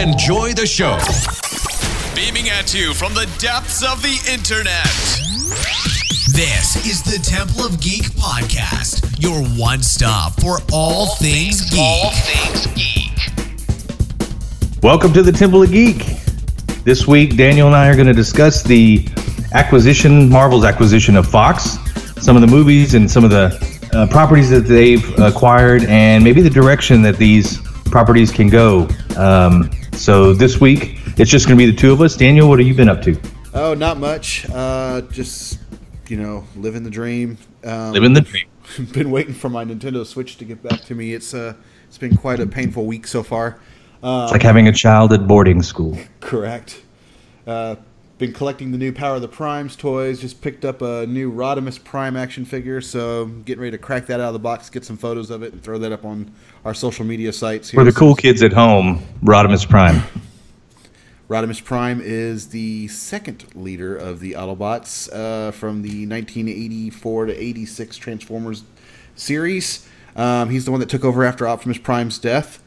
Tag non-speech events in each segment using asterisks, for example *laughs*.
Enjoy the show. Beaming at you from the depths of the internet. This is the Temple of Geek podcast, your one stop for all, things, geek. All things geek. Welcome to the Temple of Geek. This week, Daniel and I are going to discuss the acquisition, Marvel's acquisition of Fox, some of the movies and some of the uh, properties that they've acquired, and maybe the direction that these properties can go. Um, so this week, it's just going to be the two of us. Daniel, what have you been up to? Oh, not much. Uh, just you know, living the dream. Um, Living the dream. *laughs* been waiting for my Nintendo Switch to get back to me. It's uh, it's been quite a painful week so far. Uh, It's like having a child at boarding school. *laughs* correct. Uh, been collecting the new Power of the Primes toys. Just picked up a new Rodimus Prime action figure, so I'm getting ready to crack that out of the box, get some photos of it, and throw that up on our social media sites. For the cool kids at home, Rodimus Prime. Rodimus Prime is the second leader of the Autobots uh, from the 1984 to 86 Transformers series. Um, he's the one that took over after Optimus Prime's death.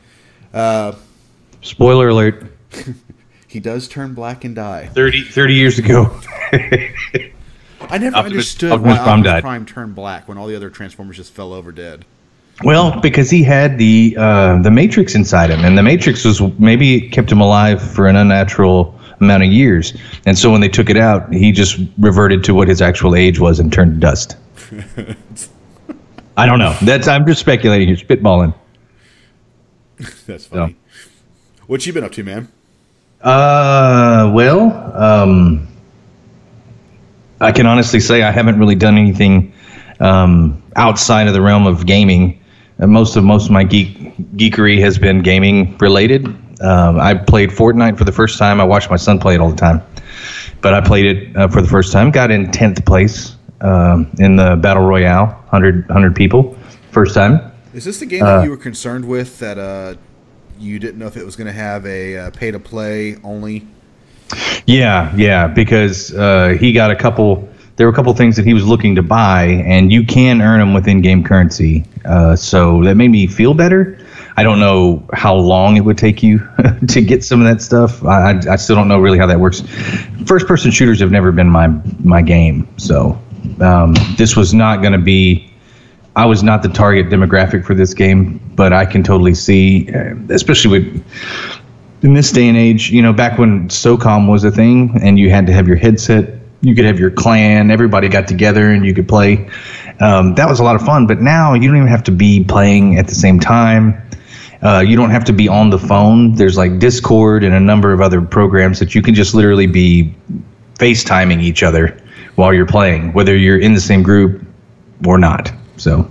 Uh, Spoiler alert. *laughs* he does turn black and die. 30, 30 years ago. I never Optimus- understood Optimus why Prime Optimus died. Prime turned black when all the other Transformers just fell over dead. Well, because he had the uh, the Matrix inside him, and the Matrix was maybe kept him alive for an unnatural amount of years, and so when they took it out, he just reverted to what his actual age was and turned to dust. *laughs* I don't know. That's I'm just speculating. You're spitballing. That's funny. What you been up to, man? Uh, well, um, I can honestly say I haven't really done anything um, outside of the realm of gaming. Uh, most of most of my geek geekery has been gaming related. Um, I played Fortnite for the first time. I watched my son play it all the time, but I played it uh, for the first time. Got in tenth place um, in the battle royale, 100, 100 people, first time. Is this the game that you were concerned with that uh, you didn't know if it was going to have a uh, pay to play only? Yeah, yeah, because uh, he got a couple. There were a couple things that he was looking to buy, and you can earn them with in-game currency. Uh, so that made me feel better. I don't know how long it would take you *laughs* to get some of that stuff. I, I, still don't know really how that works. First-person shooters have never been my my game, so um, this was not going to be. I was not the target demographic for this game, but I can totally see, uh, especially with in this day and age, you know, back when SOCOM was a thing and you had to have your headset, you could have your clan, everybody got together and you could play. Um, that was a lot of fun. But now you don't even have to be playing at the same time. Uh, you don't have to be on the phone. There's like Discord and a number of other programs that you can just literally be FaceTiming each other while you're playing, whether you're in the same group or not. So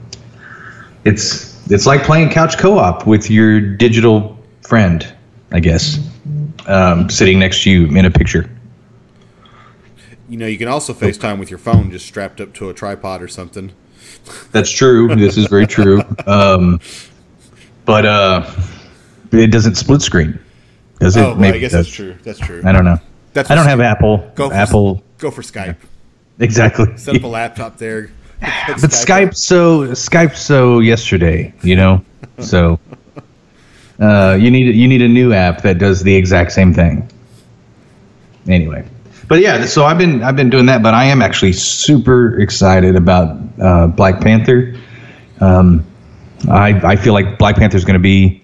it's it's like playing couch co-op with your digital friend, I guess, um, sitting next to you in a picture. You know, you can also FaceTime with your phone just strapped up to a tripod or something. That's true. this is very true. Um, but uh, it doesn't split screen, does it? Oh, well, I guess that's true. That's true. I don't know. That's I don't have Apple. Go for, Apple. Go for Skype. Exactly. Set up a laptop there. *laughs* But Skype so Skype so yesterday, you know. So *laughs* uh, you need you need a new app that does the exact same thing. Anyway, but yeah, so I've been I've been doing that, but I am actually super excited about uh, Black Panther. Um, I I feel like Black Panther is going to be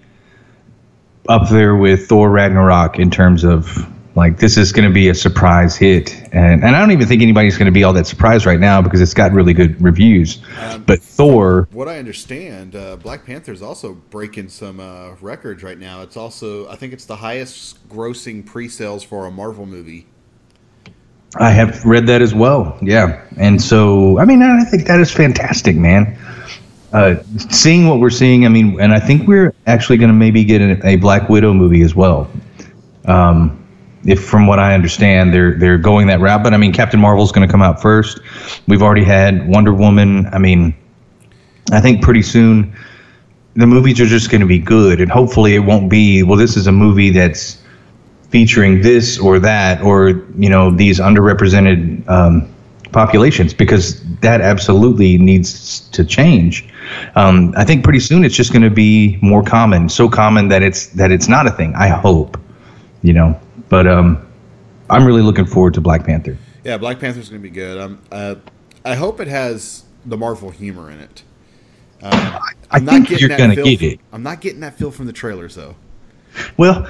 up there with Thor Ragnarok in terms of like this is going to be a surprise hit, and and I don't even think anybody's going to be all that surprised right now because it's got really good reviews. but Thor, What I understand, uh, Black Panther's also breaking some uh, records right now. It's also, I think it's the highest grossing pre-sales for a Marvel movie. I have read that as well. Yeah, and so I mean I think that is fantastic, man. Uh, seeing what we're seeing, I mean, and I think we're actually going to maybe get a, a Black Widow movie as well. Um, if from what I understand, they're they're going that route. But I mean, Captain Marvel's going to come out first. We've already had Wonder Woman. I mean, I think pretty soon the movies are just going to be good, and hopefully it won't be. Well, this is a movie that's featuring this or that or you know these underrepresented um, populations because that absolutely needs to change. Um, I think pretty soon it's just going to be more common, so common that it's that it's not a thing. I hope. you know. But um, I'm really looking forward to Black Panther. Yeah, Black Panther's going to be good. Um, uh, I hope it has the Marvel humor in it. Uh, I think you're gonna feel get from- it. I'm not getting that feel from the trailers though. Well,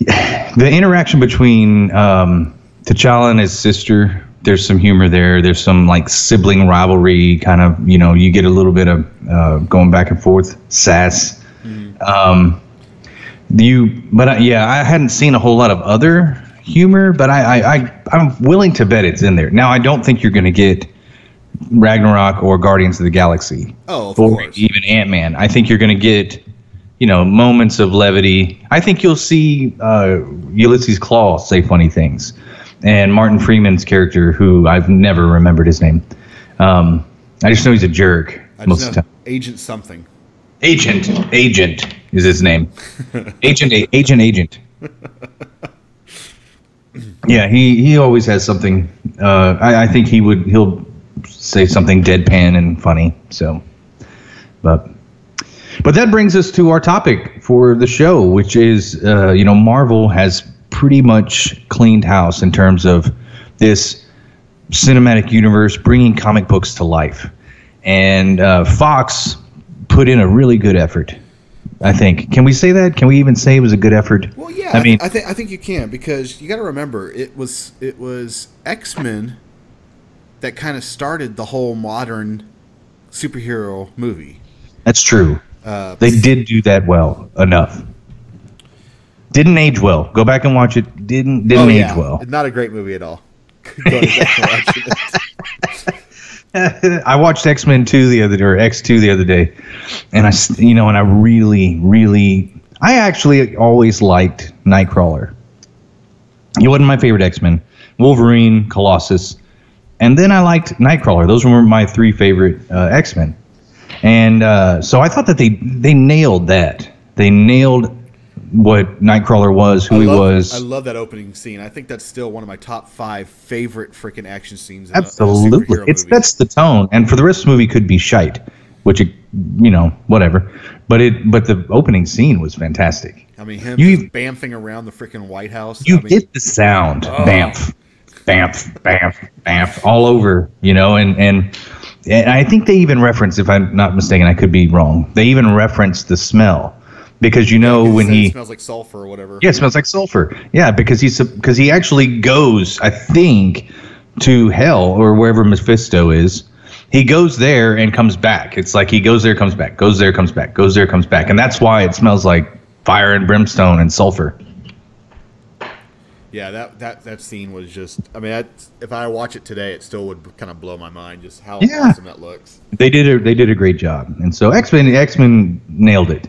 the interaction between um, T'Challa and his sister, there's some humor there. There's some like sibling rivalry, kind of. You know, you get a little bit of uh, going back and forth, sass. Um, you, but uh, yeah, I hadn't seen a whole lot of other humor, but I, I, I I'm willing to bet it's in there. Now, I don't think you're going to get Ragnarok or Guardians of the Galaxy Oh, of or course. even Ant Man. I think you're going to get, you know, moments of levity. I think you'll see uh, Ulysses Klaue say funny things, and Martin Freeman's character, who I've never remembered his name. Um, I just know he's a jerk I most of the time. Agent something. Agent, Agent is his name. *laughs* Agent, Agent, Agent. Yeah, he he always has something. Uh, I, I think he would he'll say something deadpan and funny. So, but but that brings us to our topic for the show, which is uh, you know Marvel has pretty much cleaned house in terms of this cinematic universe bringing comic books to life, and uh, Fox put in a really good effort. I think. Can we say that? Can we even say it was a good effort? Well, yeah, I mean, I think I think you can because you got to remember it was it was X Men that kind of started the whole modern superhero movie. that's true. Uh, They did do that well enough. Didn't age well. Go back and watch it. Didn't didn't oh, age yeah, well. not a great movie at all. *laughs* *laughs* *laughs* I watched X Men two the other or X two the other day, and I, you know and I really really I actually always liked Nightcrawler. He wasn't my favorite X Men. Wolverine, Colossus, and then I liked Nightcrawler. Those were my three favorite uh, X Men, and uh, so I thought that they they nailed that. They nailed what Nightcrawler was, who I he was. I love that opening scene. I think that's still one of my top five favorite freaking action scenes. In a- a Absolutely, it's that's the tone, and for the rest of the movie could be shite, which it, you know, whatever. But it, but the opening scene was fantastic. I mean, him You- bamfing around the freaking White House. You I mean, get the sound, oh. bamf, bamf, bamf, bamf, all over, you know, and and and I think they even reference, if I'm not mistaken, I could be wrong. They even reference the smell because you know he when he smells like sulfur or whatever. Yeah, it smells like sulfur. Yeah, because he's because he actually goes, I think, to hell or wherever Mephisto is. He goes there and comes back. It's like he goes there, comes back, goes there, comes back, goes there, comes back, and that's why it smells like fire and brimstone and sulfur. Yeah, that that that scene was just. I mean, that, if I watch it today, it still would kind of blow my mind just how Yeah. awesome that looks. They did a they did a great job, and so X Men X Men nailed it.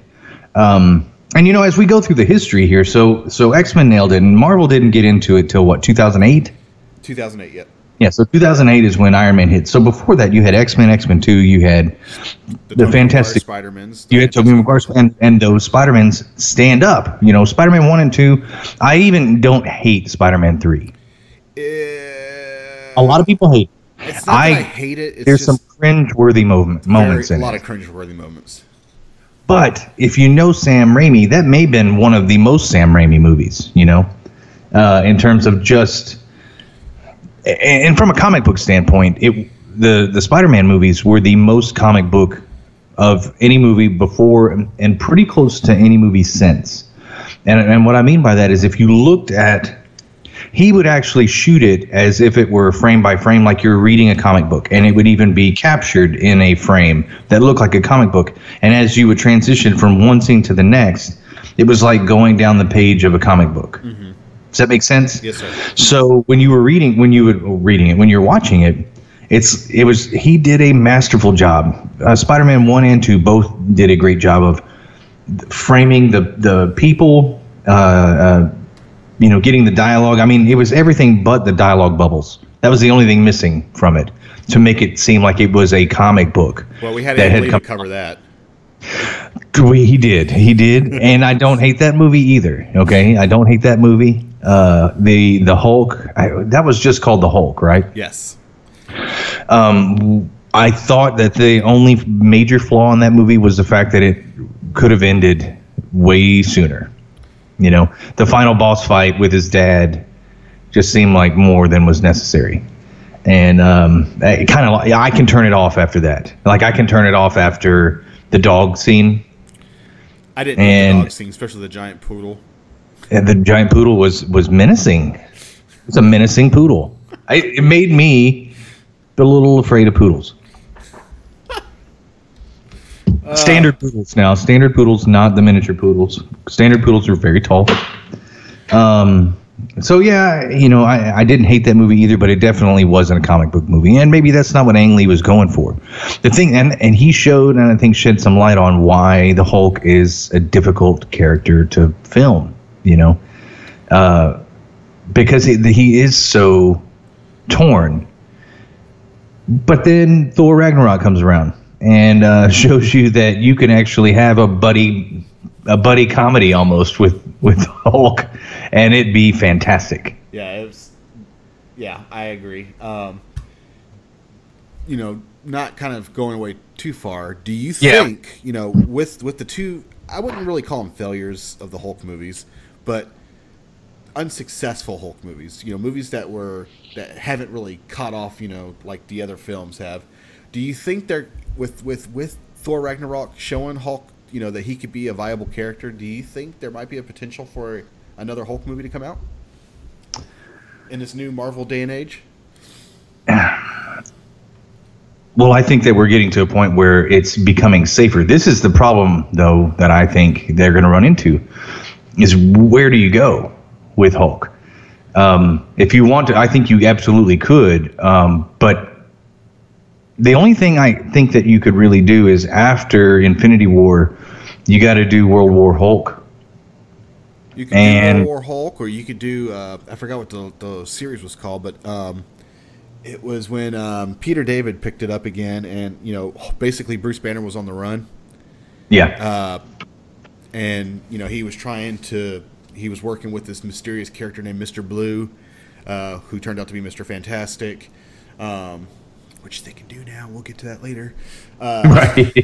Um, and you know, as we go through the history here, so so X Men nailed it, and Marvel didn't get into it till what 2008. 2008, yep. Yeah, so 2008 is when Iron Man hit. So before that, you had X Men, X Men Two, you had The Fantastic- Spider Man's. you had Tobey Maguire and and those Spider Mans stand up. You know, Spider Man one and two. I even don't hate Spider Man three. A lot of people hate. it. It's not that I, I hate it. It's there's just some cringe-worthy moment, moments. very- moments a lot it. of cringe-worthy moments. But if you know Sam Raimi, that may have been one of the most Sam Raimi movies, you know, uh, in terms of just, and from a comic book standpoint, it the the Spider-Man movies were the most comic book of any movie before and- pretty close to any movie since. And and what I mean by that is if you looked at he would actually shoot it as if it were frame by frame, like you're reading a comic book, and it would even be captured in a frame that looked like a comic book. And as you would transition from one scene to the next, it was like going down the page of a comic book. Does that make sense? Yes, sir. So when you were reading, when you were reading it, when you're watching it, it's it was he did a masterful job. Uh, Spider-Man one and two both did a great job of framing the the people. Uh, uh, you know, getting the dialogue. I mean, it was everything but the dialogue bubbles. That was the only thing missing from it to make it seem like it was a comic book. Well, we had that to come- cover that. we- He did. He did, *laughs* and I don't hate that movie either. Okay, I don't hate that movie. Uh, the the Hulk. I, that was just called the Hulk, right? Yes. Um, I thought that the only major flaw in that movie was the fact that it could have ended way sooner. You know, the final boss fight with his dad just seemed like more than was necessary. And um, it kind of, I can turn it off after that. Like I can turn it off after the dog scene. I didn't And- the dog scene, especially the giant poodle. And the giant poodle was was menacing. It's a menacing poodle. I, it made me a little afraid of poodles. Standard poodles now. Standard poodles, not the miniature poodles. Standard poodles are very tall. Um. So yeah, you know, I, I didn't hate that movie either, but it definitely wasn't a comic book movie, and maybe that's not what Ang Lee was going for. The thing, and and he showed, and I think shed some light on why the Hulk is a difficult character to film. You know, uh, because he, he is so torn. But then Thor Ragnarok comes around and uh, *laughs* shows you that you can actually have a buddy, a buddy comedy almost with with *laughs* Hulk, and it'd be fantastic. Yeah, it was. Yeah, I agree. Um, you know, not kind of going away too far. Do you Yeah. think you know with with the two? I wouldn't really call them failures of the Hulk movies, but unsuccessful Hulk movies. You know, movies that were that haven't really caught off. You know, like the other films have. Do you think they're with with with Thor Ragnarok showing Hulk? You know that he could be a viable character. Do you think there might be a potential for another Hulk movie to come out in this new Marvel day and age? *sighs* Well, I think that we're getting to a point where it's becoming safer. This is the problem, though, that I think they're going to run into is where do you go with Hulk? Um, if you want to, I think you absolutely could. Um, but the only thing I think that you could really do is after Infinity War, you got to do World War Hulk. You could And- do World War Hulk, or you could do uh, I forgot what the, the series was called, but um, it was when um, Peter David picked it up again, and you know basically Bruce Banner was on the run, Yeah. and you know he was trying to he was working with this mysterious character named Mister Blue, uh, who turned out to be Mister Fantastic. Um, which they can do now. We'll get to that later. *laughs* right.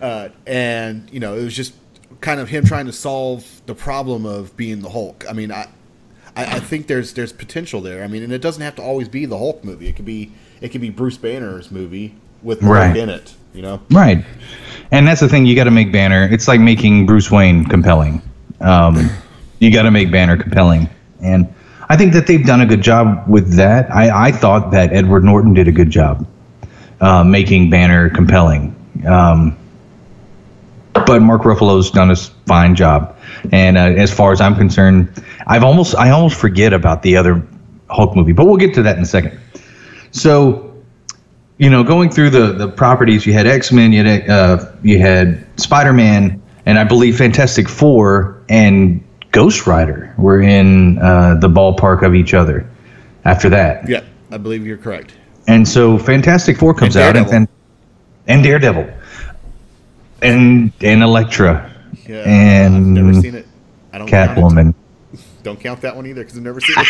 uh, and you know it was just kind of him trying to solve the problem of being the Hulk. I mean, I, I, I think there's there's potential there. I mean, and it doesn't have to always be the Hulk movie. It could be it could be Bruce Banner's movie with the Right. Hulk in it. You know, Right. And that's the thing, you got to make Banner. It's like making Bruce Wayne compelling. Um, you got to make Banner compelling. And I think that they've done a good job with that. I, I thought that Edward Norton did a good job uh, making Banner compelling. Um, but Mark Ruffalo's done a fine job. And uh, as far as I'm concerned, I've almost I almost forget about the other Hulk movie, but we'll get to that in a second. So you know, going through the the properties, you had X Men, you had uh, you had Spider Man, and I believe Fantastic Four and Ghost Rider were in uh, the ballpark of each other. After that, yeah, I believe you're correct. and so Fantastic Four comes And out, and, Daredevil. and Daredevil, and and Elektra, Yeah, and I've never seen it. I don't. Catwoman. Don't count that one either because I've never seen it.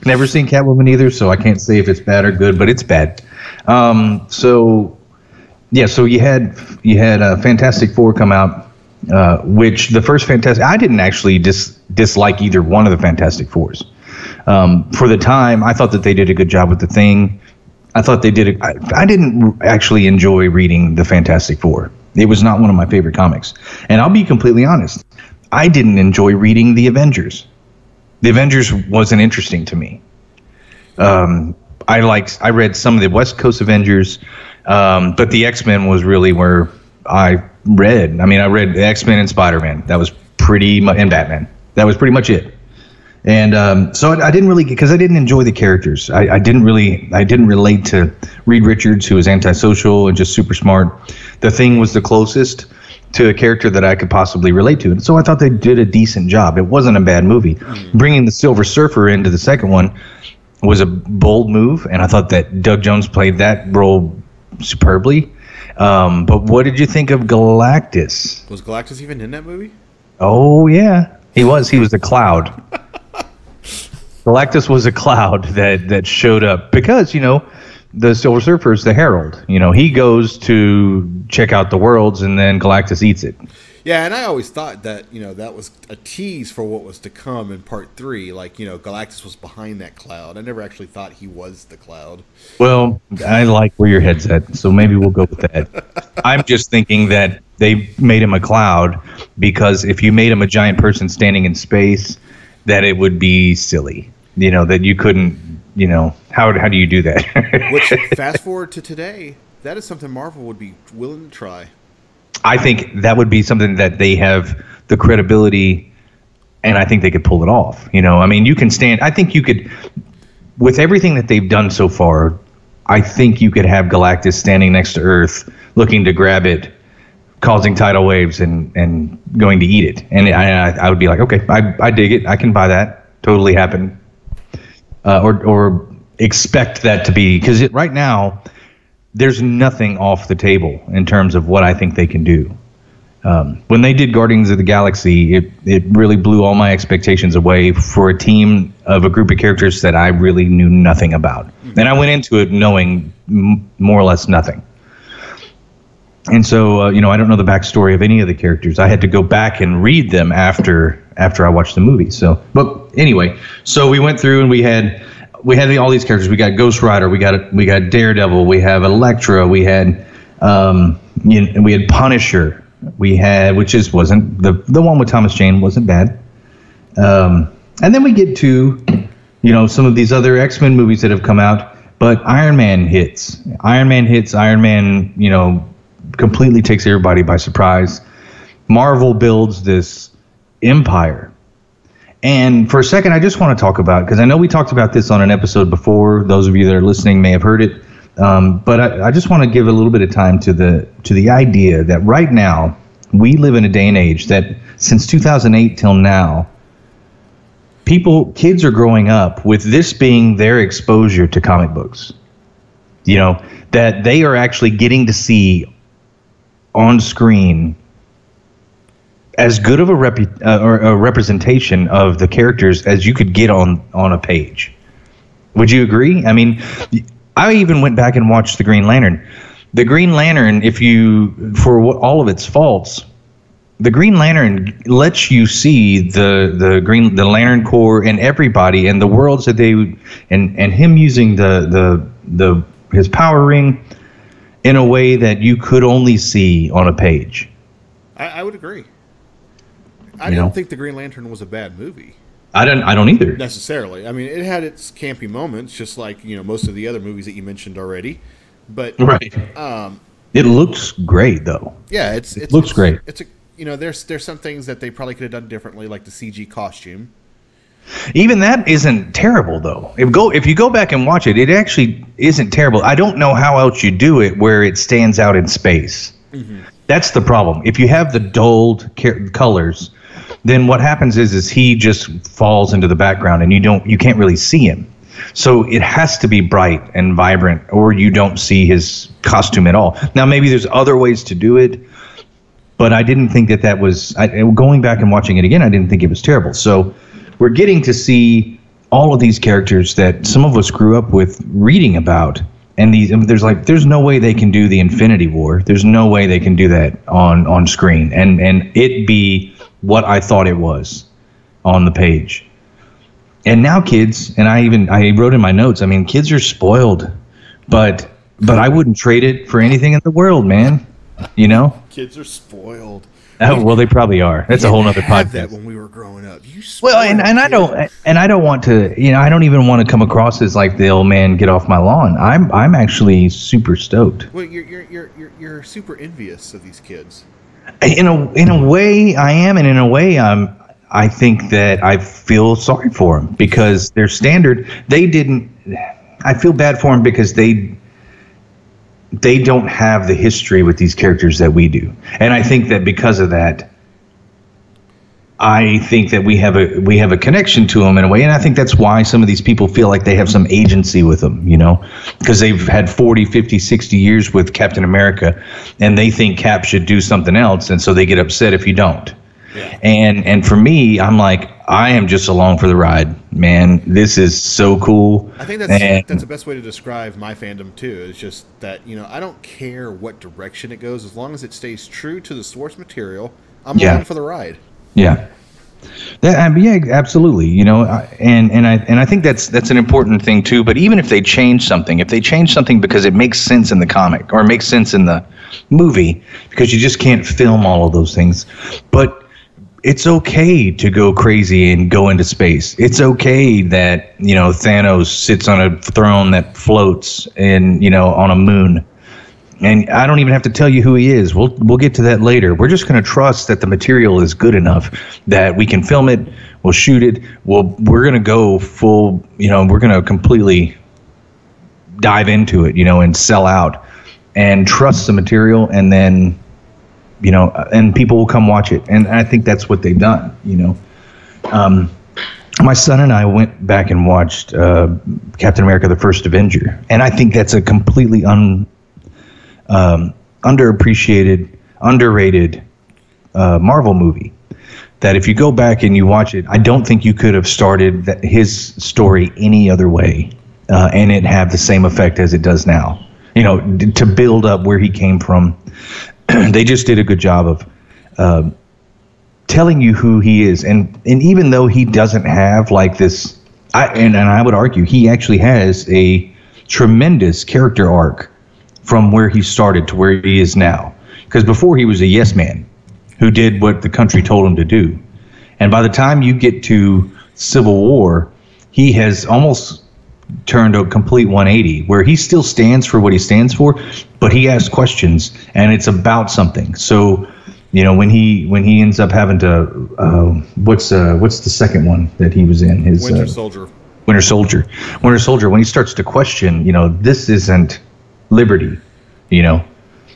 *laughs* Never seen Catwoman either, so I can't say if it's bad or good, but it's bad. Um, so yeah, so you had you had uh, Fantastic Four come out, uh, which the first Fantastic I didn't actually dis- dislike either one of the Fantastic Fours. Um, for the time, I thought that they did a good job with the thing. I thought they did. A, I, I didn't actually enjoy reading the Fantastic Four. It was not one of my favorite comics, and I'll be completely honest. I didn't enjoy reading the Avengers. The Avengers wasn't interesting to me. Um, I liked. I read some of the West Coast Avengers, um, but the X Men was really where I read. I mean, I read X Men and Spider Man. That was pretty much and Batman. That was pretty much it. And um, so I, I didn't really because I didn't enjoy the characters. I, I didn't really I didn't relate to Reed Richards, who was antisocial and just super smart. The Thing was the closest to a character that I could possibly relate to, and so I thought they did a decent job. It wasn't a bad movie. Bringing the Silver Surfer into the second one was a bold move, and I thought that Doug Jones played that role superbly. Um, but what did you think of Galactus? was Galactus even in that movie? Oh yeah, he was. He was the cloud. *laughs* Galactus was a cloud that that showed up because you know the Silver Surfer is the Herald. You know, he goes to check out the worlds, and then Galactus eats it. Yeah, and I always thought that you know that was a tease for what was to come in part three. Like you know, Galactus was behind that cloud. I never actually thought he was the cloud. Well, I like where your head's at, so maybe we'll go with that. *laughs* I'm just thinking that they made him a cloud because if you made him a giant person standing in space, that it would be silly. You know that you couldn't. You know how how do you do that? *laughs* Which fast forward to today, that is something Marvel would be willing to try. I think that would be something that they have the credibility, and I think they could pull it off. You know, I mean, you can stand. I think you could, with everything that they've done so far. I think you could have Galactus standing next to Earth, looking to grab it, causing tidal waves, and and going to eat it. And I I would be like, okay, I I dig it. I can buy that. Totally happen. Uh, or or expect that to be because right now there's nothing off the table in terms of what I think they can do. Um, when they did Guardians of the Galaxy, it, it really blew all my expectations away for a team of a group of characters that I really knew nothing about. And I went into it knowing m- more or less nothing. And so, uh, you know, I don't know the backstory of any of the characters. I had to go back and read them after after I watched the movie. So, but anyway, so we went through and we had we had all these characters. We got Ghost Rider, we got we got Daredevil, we have Elektra, we had um, you know, we had Punisher, we had which is wasn't the the one with Thomas Jane wasn't bad. Um, and then we get to you know some of these other X Men movies that have come out, but Iron Man hits. Iron Man hits. Iron Man, you know, completely takes everybody by surprise. Marvel builds this empire and for a second, I just want to talk about because I know we talked about this on an episode before. Those of you that are listening may have heard it, um, but I, I just want to give a little bit of time to the to the idea that right now we live in a day and age that since 2008 till now, people kids are growing up with this being their exposure to comic books. You know that they are actually getting to see on screen as good of a, repu- uh, or a representation of the characters as you could get on on a page. Would you agree? I mean, I even went back and watched the Green Lantern. The Green Lantern, if you for all of its faults, the Green Lantern lets you see the the Green the Lantern Corps and everybody and the worlds that they and and him using the the the his power ring in a way that you could only see on a page. I, I would agree. I You don't know? think the Green Lantern was a bad movie I don't I don't either. necessarily. I mean, it had its campy moments, just like you know most of the other movies that you mentioned already. But Right. um, It looks great though. yeah, it's it looks great. It's a you know there's there's some things that they probably could have done differently, like the CG costume. Even that isn't terrible though. If go if you go back and watch it, it actually isn't terrible. I don't know how else you do it where it stands out in space. Mm-hmm. That's the problem. If you have the dulled ca- colors, then what happens is is he just falls into the background and you don't you can't really see him. So it has to be bright and vibrant or you don't see his costume at all. Now maybe there's other ways to do it, but I didn't think that that was I, going back and watching it again. I didn't think it was terrible. So we're getting to see all of these characters that some of us grew up with reading about, and these and there's like there's no way they can do the Infinity War. There's no way they can do that on on screen and and it be what I thought it was on the page. And now kids, and I even I wrote in my notes. I mean, kids are spoiled, but but I wouldn't trade it for anything in the world, man. You know. Kids are spoiled. Oh, well, they probably are. That's a whole other podcast. that when we were growing Well, and, and I don't and I don't want to you know I don't even want to come across as like the old man get off my lawn. I'm I'm actually super stoked. Well, you're you're you're you're, you're super envious of these kids. In a in a way I am, and in a way I'm. I think that I feel sorry for them because their standard they didn't. I feel bad for them because they they don't have the history with these characters that we do, and I think that because of that. I think that we have a we have a connection to them in a way, and I think that's why some of these people feel like they have some agency with them, you know, because they've had 40, 50, 60 years with Captain America, and they think Cap should do something else, and so they get upset if you don't. And and for me, I'm like, I am just along for the ride, man. This is so cool. I think that's And- that's the best way to describe my fandom too. It's just that you know I don't care what direction it goes as long as it stays true to the source material. I'm Yeah. along for the ride. Yeah. That, yeah, absolutely. You know, and and I and I think that's that's an important thing too. But even if they change something, if they change something because it makes sense in the comic or makes sense in the movie, because you just can't film all of those things. But it's okay to go crazy and go into space. It's okay that you know Thanos sits on a throne that floats and you know on a moon. And I don't even have to tell you who he is. We'll we'll get to that later. We're just going to trust that the material is good enough that we can film it. We'll shoot it. We'll we're going to go full. You know, we're going to completely dive into it. You know, and sell out, and trust the material, and then, you know, and people will come watch it. And I think that's what they've done. You know, um, my son and I went back and watched uh, Captain America: The First Avenger, and I think that's a completely un um, underappreciated, underrated uh, Marvel movie. That if you go back and you watch it, I don't think you could have started that, his story any other way, uh, and it have the same effect as it does now. You know, d- to build up where he came from, *clears throat* they just did a good job of uh, telling you who he is, and and even though he doesn't have like this, I and, and I would argue he actually has a tremendous character arc from where he started to where he is now. Because before he was a yes man who did what the country told him to do. And by the time you get to Civil War, he has almost turned a complete 180 where he still stands for what he stands for, but he asks questions and it's about something. So, you know, when he when he ends up having to uh, what's uh, what's the second one that he was in his Winter uh, Soldier. Winter Soldier. Winter Soldier, when he starts to question, you know, this isn't liberty, you know,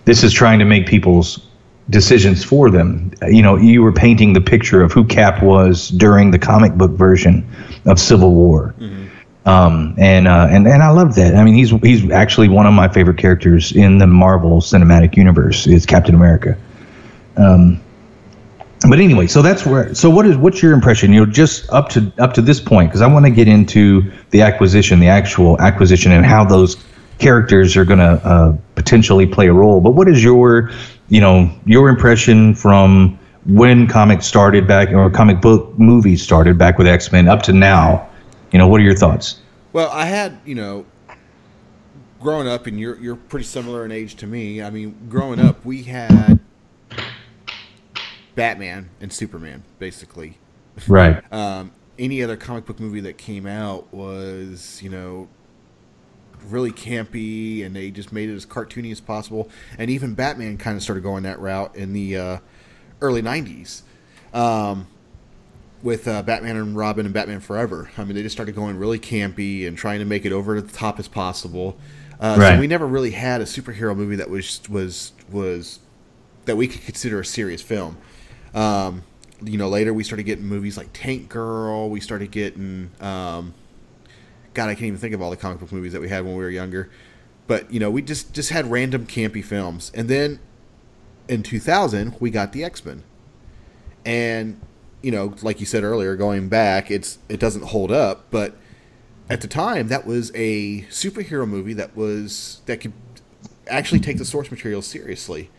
this is trying to make people's decisions for them. You know, you were painting the picture of who Cap was during the comic book version of Civil War. Um, and, uh, and and I love that. I mean, he's he's actually one of my favorite characters in the Marvel Cinematic Universe. Is Captain America. Um, but anyway, so that's where. So what is what's your impression? You know, just up to up to this point, because I want to get into the acquisition, the actual acquisition, and how those characters are going to uh, potentially play a role. But what is your, you know, your impression from when comics started back or comic book movies started back with X Men up to now? You know, what are your thoughts? Well, I had you know, growing up, and you're you're pretty similar in age to me. I mean, growing up, we had Batman and Superman, basically. Right. *laughs* Um, any other comic book movie that came out was, you know, really campy, and they just made it as cartoony as possible. And even Batman kind of started going that route in the uh, early '90s. Um, with uh, Batman and Robin and Batman Forever. I mean, they just started going really campy and trying to make it over the top as possible. Uh, Right. So we never really had a superhero movie that was was was that we could consider a serious film. Um, you know, later we started getting movies like Tank Girl. We started getting, um, God, I can't even think of all the comic book movies that we had when we were younger. But you know, we just just had random campy films, and then in 2000 we got the X Men, and you know, like you said earlier, going back, it's it doesn't hold up, but at the time that was a superhero movie that was that could actually take the source material seriously.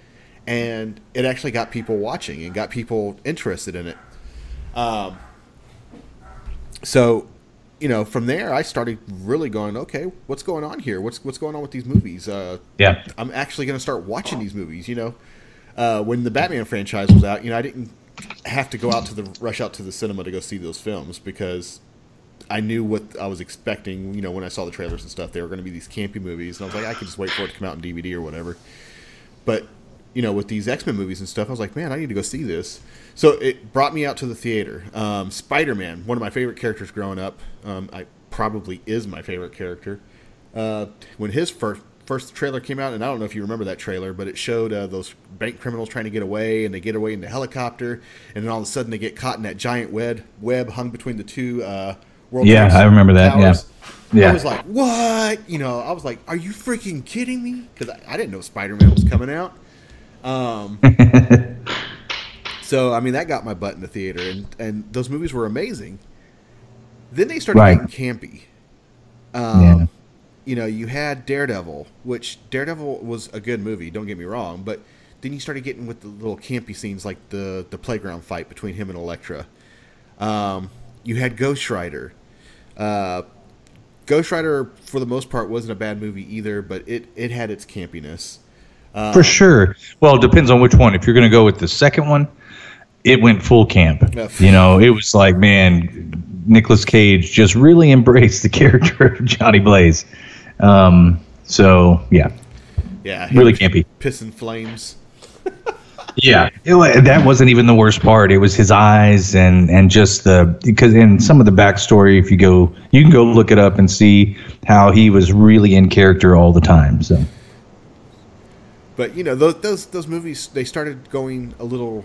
And it actually got people watching and got people interested in it. Um, so you know from there i started really going okay what's going on here what's what's going on with these movies uh, Yeah. i'm actually going to start watching these movies you know uh, when the batman franchise was out you know i didn't have to go out to the rush out to the cinema to go see those films because I knew what I was expecting. You know, when I saw the trailers and stuff, they were going to be these campy movies, and I was like, I could just wait for it to come out in DVD or whatever. But you know, with these X Men movies and stuff, I was like, man, I need to go see this. So it brought me out to the theater. Um, Spider Man, one of my favorite characters growing up, um, I probably is my favorite character. Uh, when his first first trailer came out, and I don't know if you remember that trailer, but it showed uh, those bank criminals trying to get away, and they get away in the helicopter, and then all of a sudden they get caught in that giant web web hung between the two uh, World Yeah, I remember that, yeah. Yeah. I was like, what? You know, I was like, are you freaking kidding me? Because I, I didn't know Spider Man was coming out. Um, *laughs* So I mean that got my butt in the theater, and and those movies were amazing. Then they started Right. getting campy. Um, Yeah. You know, you had Daredevil, which Daredevil was a good movie. Don't get me wrong, but then you started getting with the little campy scenes like the the playground fight between him and Elektra. Um, you had Ghost Rider. Uh, Ghost Rider, for the most part, wasn't a bad movie either, but it it had its campiness. Uh, For sure. Well, it depends on which one. If you're going to go with the second one, it went full camp. You know, it was like, man, Nicolas Cage just really *laughs* embraced the character of Johnny Blaze. Um, so yeah, Yeah, really campy. Pissing flames. *laughs* Yeah, it, that wasn't even the worst part. It was his eyes and and just the because in some of the backstory, if you go, you can go look it up and see how he was really in character all the time. So But you know those those those movies they started going a little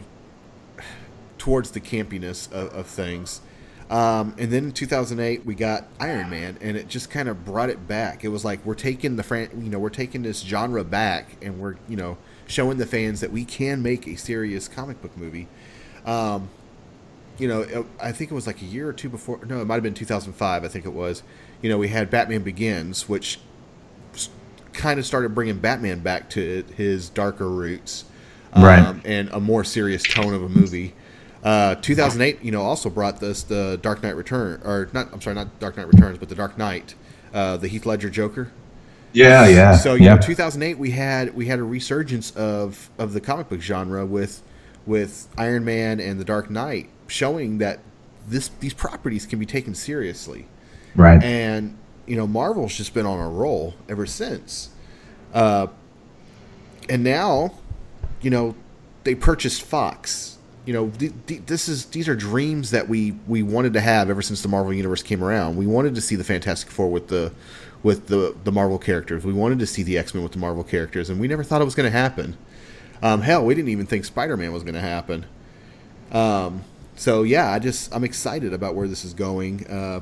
towards the campiness of, of things, um, and then in 2008 we got Iron Man, and it just kind of brought it back. It was like we're taking the fran- you know we're taking this genre back, and we're you know showing the fans that we can make a serious comic book movie. Um, you know, it- I think it was like a year or two before. No, it might have been 2005. I think it was. You know, we had Batman Begins, which kind of started bringing Batman back to his darker roots, um, Right. and a more serious tone of a movie. Uh, 2008, you know, also brought this the Dark Knight Return, or not? I'm sorry, not Dark Knight Returns, but the Dark Knight, uh, the Heath Ledger Joker. yeah, yeah, So you yeah. know, 2008 we had we had a resurgence of of the comic book genre with with Iron Man and the Dark Knight, showing that this these properties can be taken seriously right. and you know Marvel's just been on a roll ever since. Uh, and now, you know, they purchased Fox. You know, th- th- this is these are dreams that we we wanted to have ever since the Marvel universe came around. We wanted to see the Fantastic Four with the with the the Marvel characters. We wanted to see the X Men with the Marvel characters, and we never thought it was going to happen. Um, hell, we didn't even think Spider Man was going to happen. Um, so yeah, I just I'm excited about where this is going. Uh,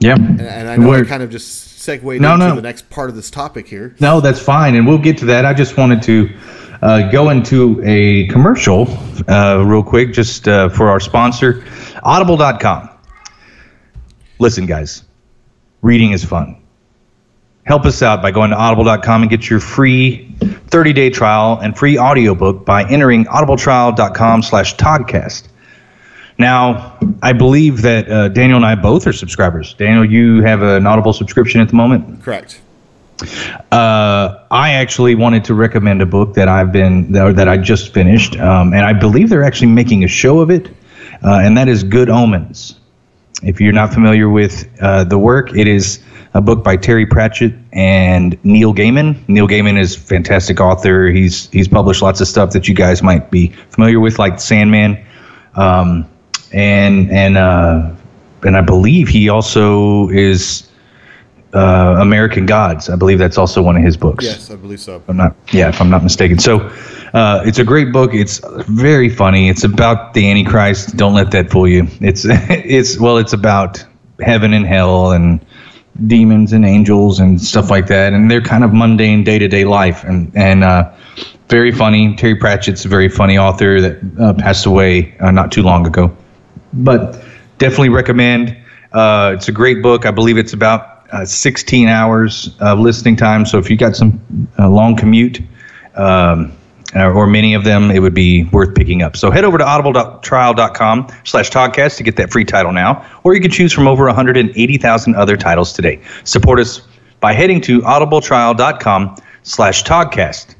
yeah. And, and I know I We're- kind of just segued No, into no. the next part of this topic here. No, that's fine, and we'll get to that. I just wanted to uh, go into a commercial uh, real quick, just uh, for our sponsor, Audible.com. Listen, guys, reading is fun. Help us out by going to audible.com and get your free 30-day trial and free audiobook by entering audibletrial.com slash Toddcast. Now, I believe that uh, Daniel and I both are subscribers. Daniel, you have an Audible subscription at the moment? Correct. Uh, I actually wanted to recommend a book that I've been that, that I just finished, um, and I believe they're actually making a show of it, uh, and that is Good Omens. If you're not familiar with uh, the work, it is a book by Terry Pratchett and Neil Gaiman. Neil Gaiman is a fantastic author. He's he's published lots of stuff that you guys might be familiar with, like Sandman, um, and and uh, and I believe he also is uh, American Gods. I believe that's also one of his books. Yes, I believe so. I'm not. Yeah, if I'm not mistaken. So, uh, it's a great book. It's very funny. It's about the Antichrist. Don't let that fool you. It's *laughs* it's well, it's about heaven and hell and demons and angels and stuff like that. And they're kind of mundane day to day life and and uh, very funny. Terry Pratchett's a very funny author that uh, passed away uh, not too long ago. But definitely recommend. Uh, it's a great book. I believe it's about uh, 16 hours of listening time. So if you got some uh, long commute, um, or or many of them, it would be worth picking up. So head over to audible.trial.com slash Toddcast to get that free title now, or you can choose from over 180,000 other titles today. Support us by heading to audibletrial.com slash Toddcast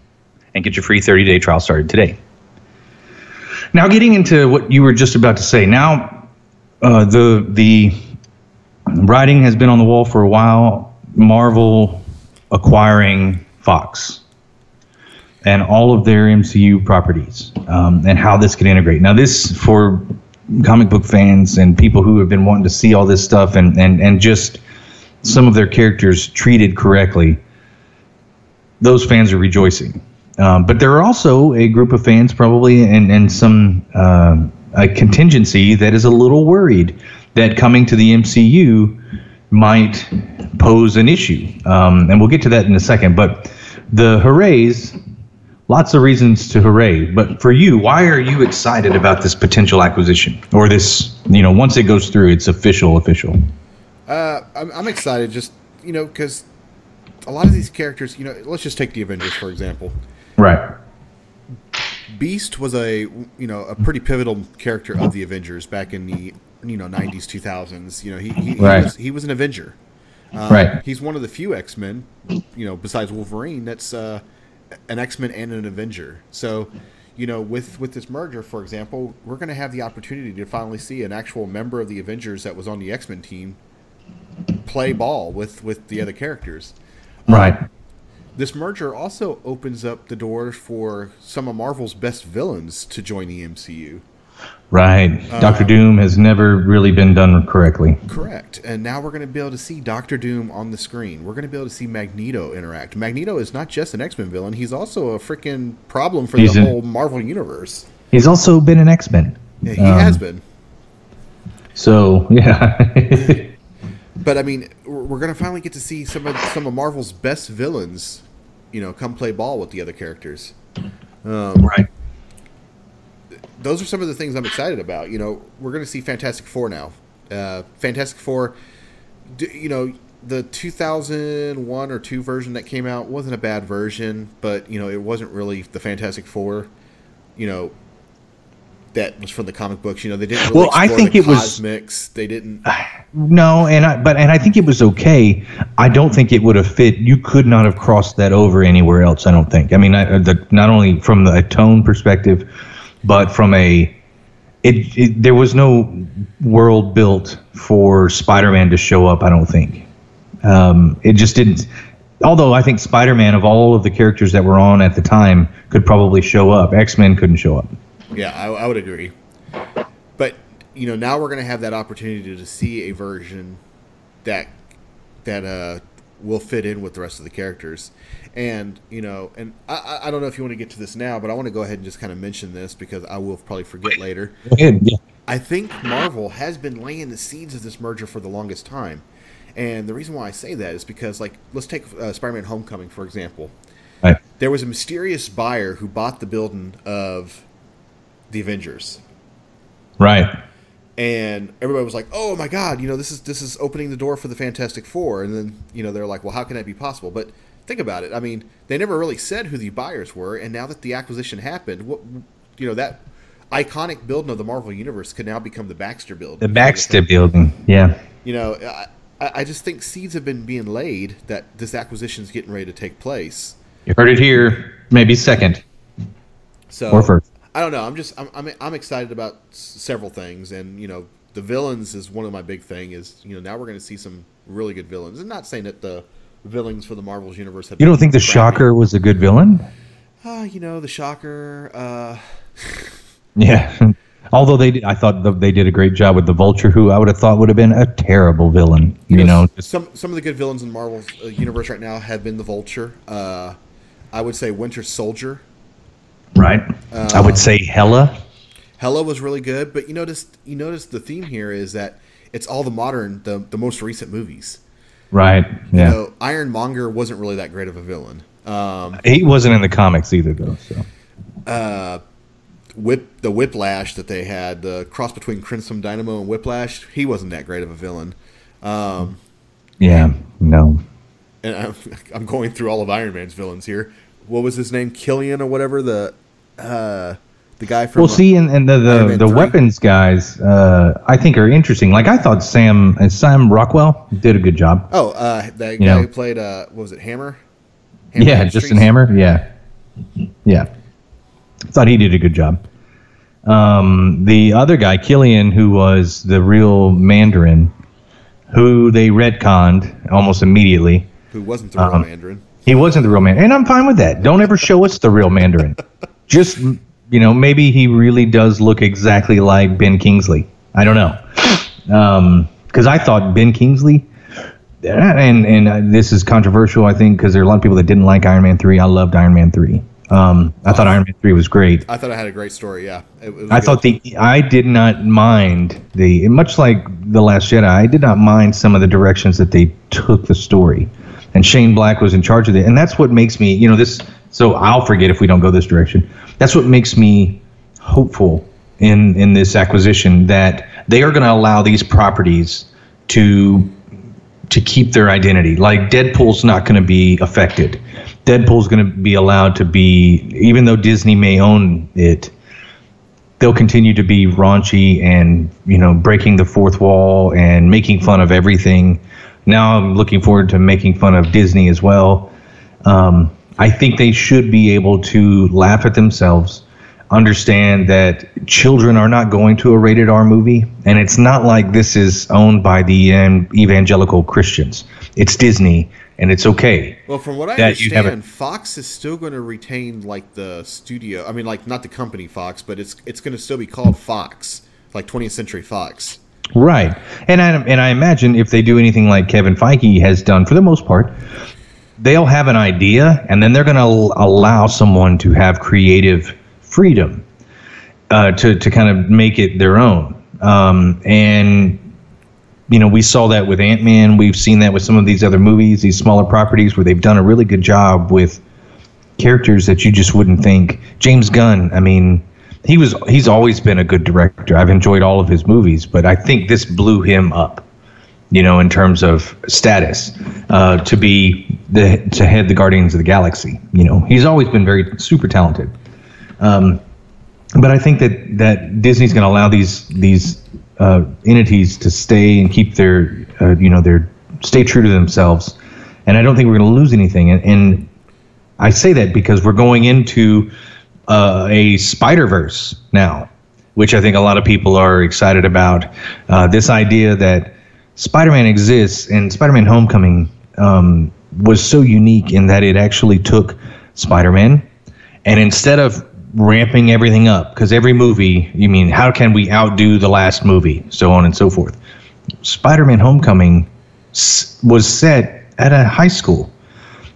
and get your free 30-day trial started today. Now, getting into what you were just about to say. Now, uh, the the writing has been on the wall for a while. Marvel acquiring Fox and all of their MCU properties, um, and how this could integrate. Now, this for comic book fans and people who have been wanting to see all this stuff and and and just some of their characters treated correctly. Those fans are rejoicing. Um, but there are also a group of fans, probably, and, and some um a contingency that is a little worried that coming to the MCU might pose an issue. Um, and we'll get to that in a second. But the hoorays lots of reasons to hooray. But for you, why are you excited about this potential acquisition or this? You know, once it goes through, it's official, official. Uh, I'm, I'm excited just, you know, because a lot of these characters, you know, let's just take the Avengers, for example. Right. Beast was a, you know, a pretty pivotal character of the Avengers back in the, you know, 90s, 2000s. You know, he, he, Right. he, was, he was an Avenger. Uh, Right. He's one of the few X Men, you know, besides Wolverine, that's uh, an X Men and an Avenger. So, you know, with with this merger, for example, we're going to have the opportunity to finally see an actual member of the Avengers that was on the X Men team play ball with with the other characters. Right. This merger also opens up the door for some of Marvel's best villains to join the MCU. Right. Uh, Doctor Doom has never really been done correctly. Correct. And now we're going to be able to see Doctor Doom on the screen. We're going to be able to see Magneto interact. Magneto is not just an X Men villain, he's also a freaking problem for He's the a- whole Marvel universe. He's also been an X Men. Yeah, he has um, been. So *laughs* yeah. But I mean, we're we're going to finally get to see some of some of Marvel's best villains, you know, come play ball with the other characters. right. those are some of the things I'm excited about. You know, we're going to see Fantastic Four now. Uh, Fantastic Four, you know, the 2001 or 2 version that came out wasn't a bad version, but, you know, it wasn't really the Fantastic Four, you know, that was from the comic books. You know, they didn't really Well, I think the it was- cosmics. They didn't. *sighs* No, and I but and I think it was okay. I don't think it would have fit. You could not have crossed that over anywhere else. I don't think. I mean, I, the, not only from the tone perspective, but from a it, it there was no world built for Spider-Man to show up. I don't think. Um, it just didn't. Although I think Spider-Man of all of the characters that were on at the time could probably show up. X-Men couldn't show up. Yeah, I, I would agree. But you know, now we're going to have that opportunity to see a version that that uh, will fit in with the rest of the characters. And you know, and I- I, don't know if you want to get to this now, but I want to go ahead and just kind of mention this because I will probably forget later. Ahead. Yeah. I think Marvel has been laying the seeds of this merger for the longest time. And the reason why I say that is because, like, let's take uh, Spider-Man: Homecoming for example. Right. There was a mysterious buyer who bought the building of the Avengers, Right. and everybody was like, "Oh my God, you know this is this is opening the door for the Fantastic Four. And then you know they're like, "Well, how can that be possible?" But think about it. I mean, they never really said who the buyers were, and now that the acquisition happened, what you know that iconic building of the Marvel Universe could now become the Baxter building. The Baxter building. Yeah. You know, I, I just think seeds have been being laid that this acquisition is getting ready to take place. You heard it here. Maybe second. So Or first. I don't know. I'm just I'm, I'm I'm excited about several things, and you know, the villains is one of my big thing. Is you know now we're going to see some really good villains. I'm not saying that the villains for the Marvels universe have. You don't think the crappy. Shocker was a good villain? Ah, you know the Shocker. Uh, *laughs* Yeah. Although they, did, I thought the, they did a great job with the Vulture, who I would have thought would have been a terrible villain. You, know, some some of the good villains in Marvel's uh, universe right now have been the Vulture. Uh, I would say Winter Soldier. Right? I would say Hela. Hela was really good, but you notice you notice the theme here is that it's all the modern, the the most recent movies. Right. You Yeah. know, Ironmonger wasn't really that great of a villain. Um, he wasn't in the comics either, though. So Whip the Whiplash that they had, the cross between Crimson Dynamo and Whiplash, he wasn't that great of a villain. Um, yeah, no. and I'm, *laughs* I'm going through all of Iron Man's villains here. What was his name? Killian or whatever the uh, the guy from. Well, see, and, and the the, the weapons guys, uh, I think are interesting. Like I thought Sam and Sam Rockwell did a good job. oh, uh, that You guy know. who played uh, what was it? Hammer. yeah, Industries? Justin Hammer. Yeah, yeah. Thought he did a good job. Um, the other guy, Killian, who was the real Mandarin, who they retconned almost immediately. Who wasn't the real Um, Mandarin? He wasn't the real man, and I'm fine with that. Don't ever show us the real Mandarin. *laughs* Just you know, maybe he really does look exactly like Ben Kingsley. I don't know, because I thought Ben Kingsley, and and uh, this is controversial, I think, because there are a lot of people that didn't like Iron Man three. I loved Iron Man three. Um, I thought Iron Man three was great. I thought I had a great story. Yeah, It- it I good. thought the I did not mind the much like the Last Jedi. I did not mind some of the directions that they took the story, and Shane Black was in charge of it, and that's what makes me. You know, this So I'll forget if we don't go this direction. That's what makes me hopeful in in this acquisition that they are going to allow these properties to to keep their identity. Like Deadpool's not going to be affected. Deadpool's going to be allowed to be, even though Disney may own it, they'll continue to be raunchy and you know breaking the fourth wall and making fun of everything. Now I'm looking forward to making fun of Disney as well. Um, I think they should be able to laugh at themselves, understand that children are not going to a rated R movie, and it's not like this is owned by the um, evangelical Christians. It's Disney, and it's okay. Well, from what I understand, Fox is still going to retain like the studio. I mean, like not the company Fox, but it's it's going to still be called Fox, like 20th Century Fox. Right, and I and I imagine if they do anything like Kevin Feige has done for the most part, they'll have an idea, and then they're going to allow someone to have creative freedom uh, to to kind of make it their own. Um, and you know, we saw that with Ant Man. We've seen that with some of these other movies, these smaller properties, where they've done a really good job with characters that you just wouldn't think. James Gunn, I mean, he was he's always been a good director. I've enjoyed all of his movies, but I think this blew him up. You know, in terms of status, uh, to be the to head the Guardians of the Galaxy. You know, he's always been very super talented. Um, but I think that that Disney's going to allow these these uh, entities to stay and keep their uh, you know their stay true to themselves, and I don't think we're going to lose anything. And, and I say that because we're going into uh, a Spider Verse now, which I think a lot of people are excited about. Uh, this idea that Spider Man exists and Spider Man Homecoming um, was so unique in that it actually took Spider Man and instead of ramping everything up, because every movie, you mean, how can we outdo the last movie, so on and so forth. Spider Man Homecoming s- was set at a high school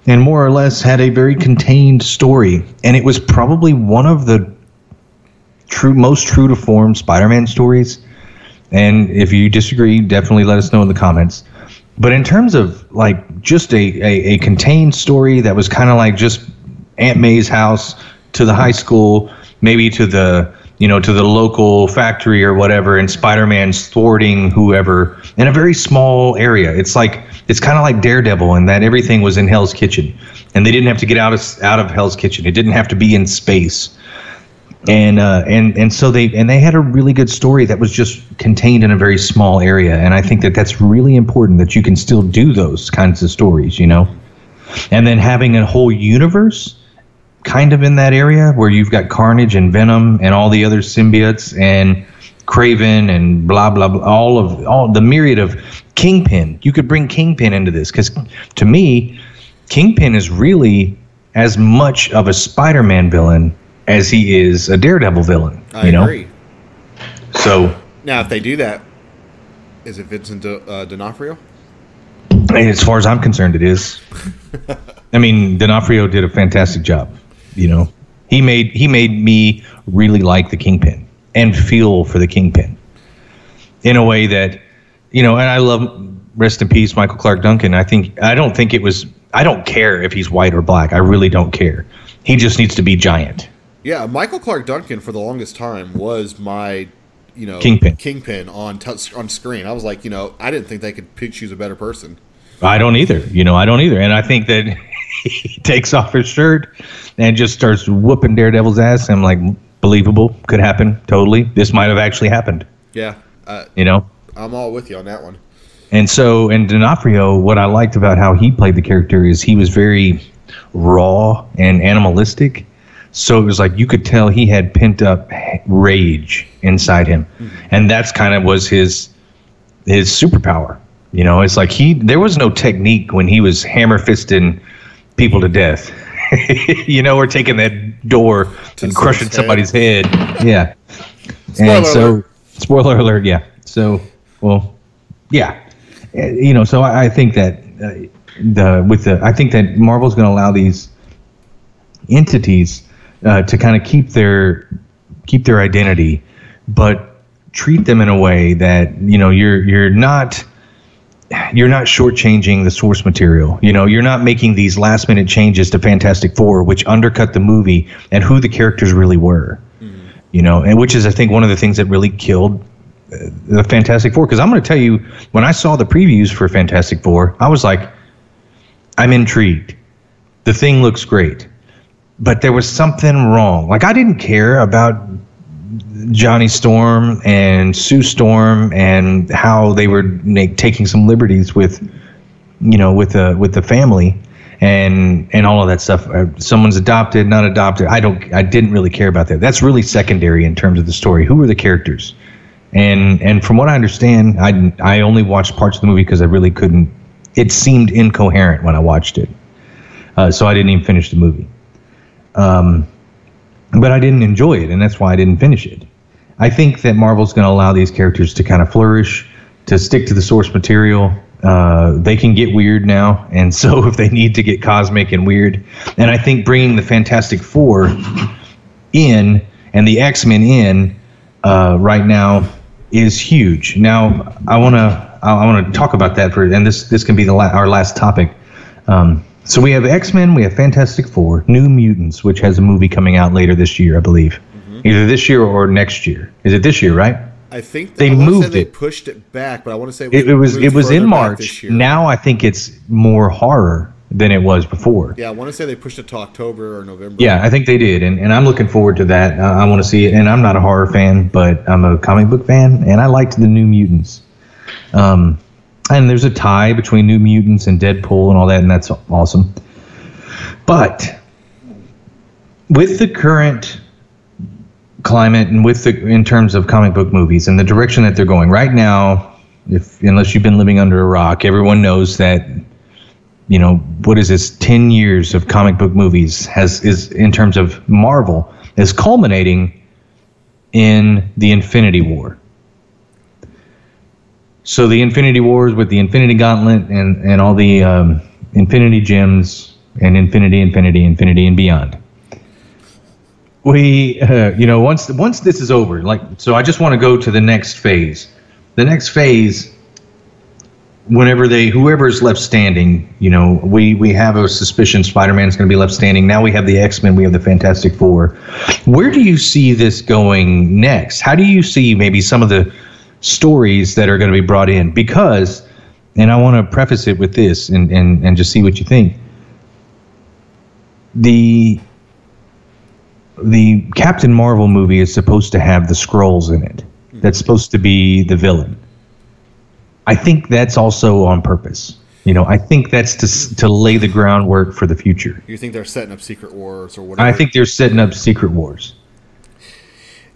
and more or less had a very contained story. And it was probably one of the true, most true to form Spider Man stories. And if you disagree, definitely let us know in the comments. But in terms of like just a, a, a contained story that was kind of like just Aunt May's house to the high school, maybe to the you know to the local factory or whatever, and Spider-Man's thwarting whoever in a very small area. It's like it's kind of like Daredevil in that everything was in Hell's Kitchen, and they didn't have to get out of out of Hell's Kitchen. It didn't have to be in space and uh, and and so they and they had a really good story that was just contained in a very small area. And i think that that's really important that you can still do those kinds of stories you know? And then having a whole universe kind of in that area where you've got carnage and venom and all the other symbiotes and Kraven and blah blah blah all of all the myriad of kingpin. You could bring kingpin into this because to me kingpin is really as much of a spider-man villain as he is a daredevil villain I you know? agree. so Now, if they do that, is it Vincent D- uh, D'Onofrio? as far as i'm concerned it is. *laughs* I mean d'onofrio did a fantastic job you know? He made he made me really like the kingpin and feel for the kingpin in a way that you know and i love rest in peace michael clarke duncan. I think i don't think it was i don't care if he's white or black. I really don't care. He just needs to be giant Yeah, Michael Clarke Duncan for the longest time was my, you know, Kingpin. Kingpin on t- on screen. I was like, you know, I didn't think they could pick, choose a better person. I don't either. You know, I don't either. And I think that *laughs* he takes off his shirt and just starts whooping Daredevil's ass. I'm like, believable, could happen, totally. This might have actually happened. Yeah, uh, You know. I'm all with you on that one. And so, and D'Onofrio, what I liked about how he played the character is he was very raw and animalistic. So it was like you could tell he had pent up rage inside him, and that's kind of was his his superpower. You know, it's like he there was no technique when he was hammer fisting people to death. *laughs* you know, or taking that door and crushing someone's somebody's head. Yeah. Spoiler and so, alert. spoiler alert. Yeah. So, well, yeah, Uh, you know. So I, I think that uh, the with the I think that Marvel's going to allow these entities uh, to kind of keep their keep their identity, but treat them in a way that you know you're you're not you're not shortchanging the source material. You know, you're not making these last minute changes to Fantastic Four, which undercut the movie and who the characters really were. You know, and which is I think one of the things that really killed uh, the Fantastic Four. Because I'm going to tell you, when I saw the previews for Fantastic Four, I was like, I'm intrigued. The thing looks great, but there was something wrong. Like I didn't care about Johnny Storm and Sue Storm and how they were like, taking some liberties with, you know, with the with the family and and all of that stuff. Uh, someone's adopted, not adopted. I don't. I didn't really care about that. That's really secondary in terms of the story. Who are the characters? And and from what I understand, I I only watched parts of the movie because I really couldn't. It seemed incoherent when I watched it, uh, so I didn't even finish the movie. Um, but I didn't enjoy it, and that's why I didn't finish it. I think that Marvel's going to allow these characters to kind of flourish, to stick to the source material. Uh, they can get weird now, and so *laughs* if they need to get cosmic and weird, and I think bringing the Fantastic Four in and the X Men in uh, right now is huge. Now I want to I want to talk about that for, and this this can be the la- our last topic. Um, so we have X Men, we have Fantastic Four, New Mutants, which has a movie coming out later this year, I believe, either this year or next year. Is it this year, right? I think They I moved they it. pushed it back, but I want to say It, it was it was in March. Now I think it's more horror than it was before. Yeah, I want to say they pushed it to October or November. Yeah, I think they did, and, and I'm looking forward to that. Uh, I want to see it, and I'm not a horror fan, but I'm a comic book fan, and I liked the New Mutants. Um, and there's a tie between New Mutants and Deadpool and all that, and that's awesome. But with the current climate and with the in terms of comic book movies and the direction that they're going right now, if unless you've been living under a rock, everyone knows that you know what is this 10 years of comic book movies has is in terms of marvel is culminating in the infinity war so the infinity wars with the infinity gauntlet and and all the um, infinity gems and infinity infinity infinity and beyond we uh, you know once once this is over like so i just want to go to the next phase the next phase whenever they whoever's left standing, you know, we we have a suspicion Spider-Man's going to be left standing. Now we have the X-Men, we have the Fantastic Four. Where do you see this going next? How do you see maybe some of the stories that are going to be brought in? Because, and I want to preface it with this, and and and just see what you think. The the Captain Marvel movie is supposed to have the Skrulls in it. Mm-hmm. That's supposed to be the villain. I think that's also on purpose. You know, I think that's to to lay the groundwork for the future. You think they're setting up Secret Wars or whatever? I think they're setting up Secret Wars.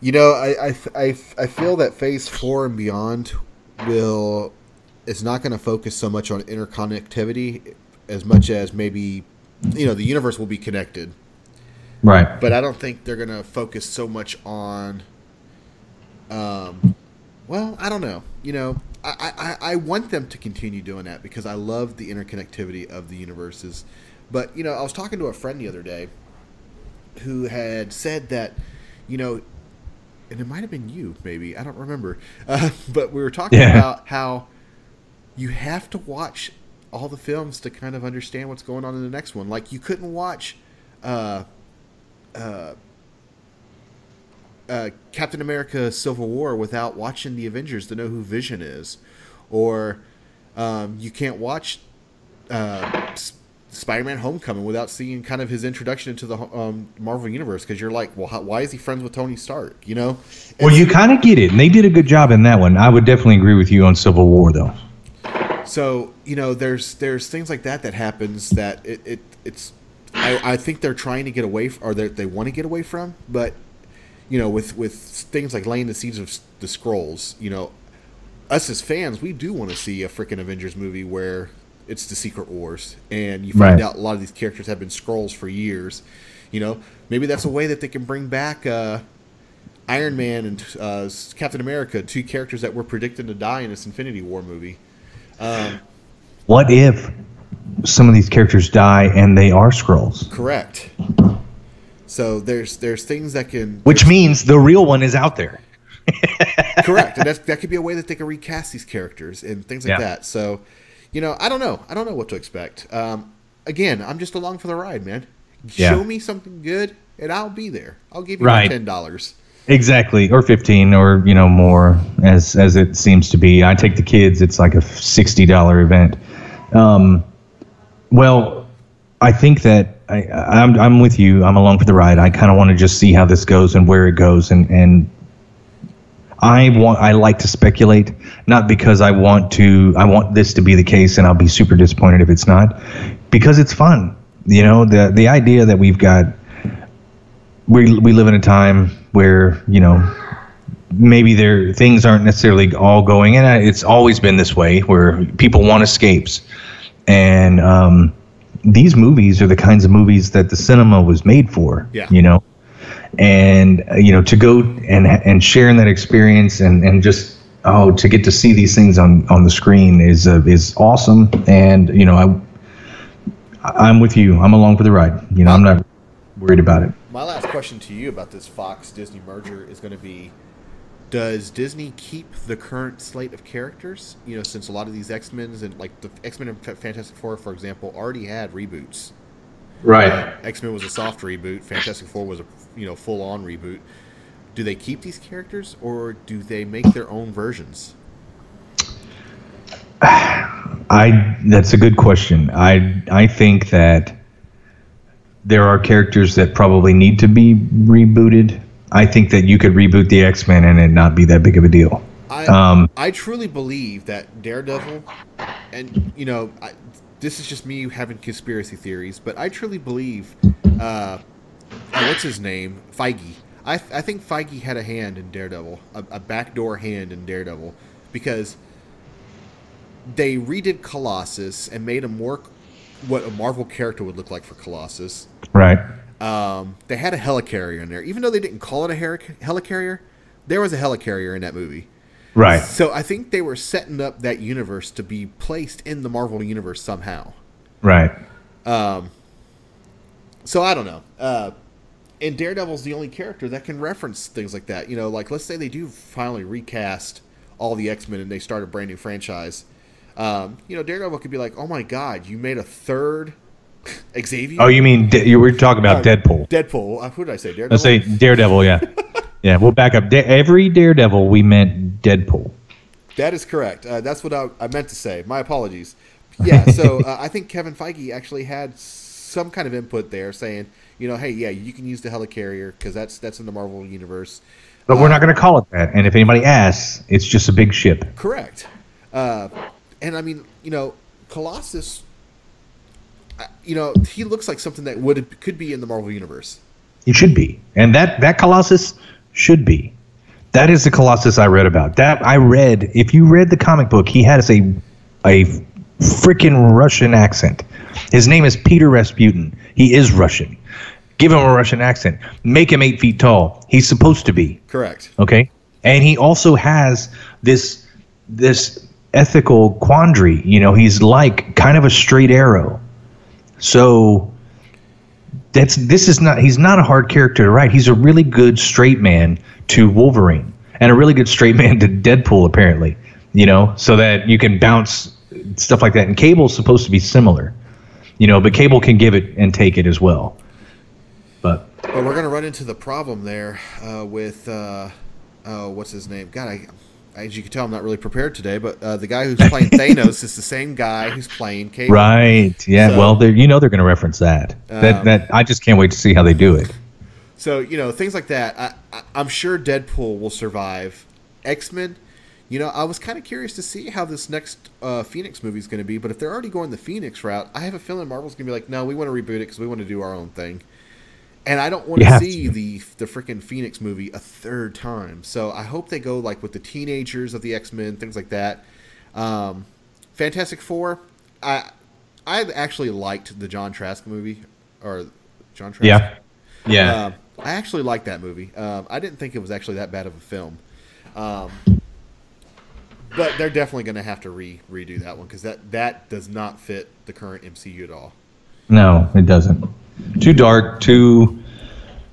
You know, I, I, I, I feel that Phase Four and beyond will is not going to focus so much on interconnectivity as much as maybe you know the universe will be connected, Right. but I don't think they're going to focus so much on. Um, well, I don't know. You know, I, I, I want them to continue doing that because I love the interconnectivity of the universes. But you know, I was talking to a friend the other day who had said that, you know, and it might have been you, maybe I don't remember, *laughs* uh, but we were talking Yeah. about how you have to watch all the films to kind of understand what's going on in the next one. Like you couldn't watch uh, uh, Captain America: Civil War without watching the Avengers to know who Vision is, or um, you can't watch uh, Spider-Man: Homecoming without seeing kind of his introduction into the um, Marvel universe because you're like, well, how, why is he friends with Tony Stark? You know? Well, you kind of get it, and they did a good job in that one. I would definitely agree with you on Civil War, though. So you know, there's there's things like that that happens that it, it it's I, I think they're trying to get away f- or they want to get away from, but you know, with with things like laying the seeds of the Skrulls, you know, us as fans, we do want to see a freaking Avengers movie where it's the Secret Wars, and you find Right. out a lot of these characters have been Skrulls for years. You know, maybe that's a way that they can bring back uh, Iron Man and uh, Captain America, two characters that were predicted to die in this Infinity War movie. What if some of these characters die and they are Skrulls? Correct. So there's there's things that can Which means the real one is out there. Correct, and that's, that could be a way that they can recast these characters and things like Yeah. that. So, you know, I don't know. I don't know what to expect. Um, again, I'm just along for the ride, man. Yeah. Show me something good, and I'll be there. I'll give you Right. ten dollars. Exactly, or fifteen, or you know more, as as it seems to be. I take the kids; it's like a sixty dollar event. Um, well, I think that I, I'm I'm with you. I'm along for the ride. I kind of want to just see how this goes and where it goes, and and I want I like to speculate, not because I want to I want this to be the case, and I'll be super disappointed if it's not, because it's fun. You know, the the idea that we've got we we live in a time where you know maybe there things aren't necessarily all going and it's always been this way where people want escapes and um, these movies are the kinds of movies that the cinema was made for Yeah. you know and uh, you know to go and and share in that experience and and just oh to get to see these things on on the screen is uh, is awesome. And you know I I'm with you. I'm along for the ride. You know I'm not worried about it. My last question to you about this Fox Disney merger is going to be Does Disney keep the current slate of characters? You know, since a lot of these X Men's and like the X Men and Fantastic Four, for example, already had reboots. right. X Men was a soft reboot, Fantastic Four was a you know full on reboot. Do they keep these characters or do they make their own versions? *sighs* I that's a good question. I I think that there are characters that probably need to be rebooted. I think that you could reboot the X Men and it not be that big of a deal. I Um, I truly believe that Daredevil, and you know, I, this is just me having conspiracy theories, but I truly believe, uh, uh, what's his name, Feige. I I think Feige had a hand in Daredevil, a, a backdoor hand in Daredevil, because they redid Colossus and made him work what a Marvel character would look like for Colossus. Right. Um, they had a helicarrier in there, even though they didn't call it a helic- helicarrier. There was a helicarrier in that movie. Right. So I think they were setting up that universe to be placed in the Marvel universe somehow. Right. So I don't know. Uh, and Daredevil's the only character that can reference things like that. You know, like let's say they do finally recast all the X Men and they start a brand new franchise. Um, you know, Daredevil could be like, "Oh my God, you made a third *laughs* Xavier." Oh, you mean De- you were talking about Deadpool? Deadpool. Uh, who did I say? Daredevil. Let's say Daredevil. Yeah. *laughs* yeah. We'll back up. Da- every Daredevil we meant Deadpool. That is correct. Uh, that's what I, I meant to say. My apologies. Yeah, so *laughs* uh, I think Kevin Feige actually had some kind of input there, saying, you know, hey, yeah, you can use the helicarrier because that's that's in the Marvel universe. But we're not going to call it that. And if anybody asks, it's just a big ship. Correct. Uh, and I mean, you know, Colossus. You know, he looks like something that would could be in the Marvel universe. It should be. And that that Colossus should be. That is the Colossus I read about. That I read. If you read the comic book, he has a a freaking Russian accent. His name is Peter Rasputin. He is Russian. Give him a Russian accent. Make him eight feet tall. He's supposed to be. Correct. Okay. And he also has this this ethical quandary. You know, he's like kind of a straight arrow. So that's this is not he's not a hard character to write. He's a really good straight man to Wolverine and a really good straight *laughs* man to Deadpool apparently. You know, so that you can bounce stuff like that. And Cable's supposed to be similar. You know, but Cable can give it and take it as well. But But we're gonna run into the problem there uh, with uh, oh, what's his name? God, I, as you can tell, I'm not really prepared today. But uh, the guy who's playing *laughs* Thanos is the same guy who's playing Cable. Right. Yeah. So- well, you know they're going to reference that. that Um, that I just can't wait to see how they do it. So you know things like that. I, I, I'm sure Deadpool will survive. X Men. You know, I was kind of curious to see how this next uh, Phoenix movie is going to be. But if they're already going the Phoenix route, I have a feeling Marvel's going to be like, no, we want to reboot it because we want to do our own thing. And I don't want to see the the freaking Phoenix movie a third time. So I hope they go like with the teenagers of the X Men, things like that. Um, Fantastic Four. I I actually liked the John Trask movie or John Trask. Yeah. Yeah. Um, I actually liked that movie. Um, I didn't think it was actually that bad of a film. Um, but they're definitely going to have to re redo that one because that that does not fit the current MCU at all. no, it doesn't. Too dark. Too.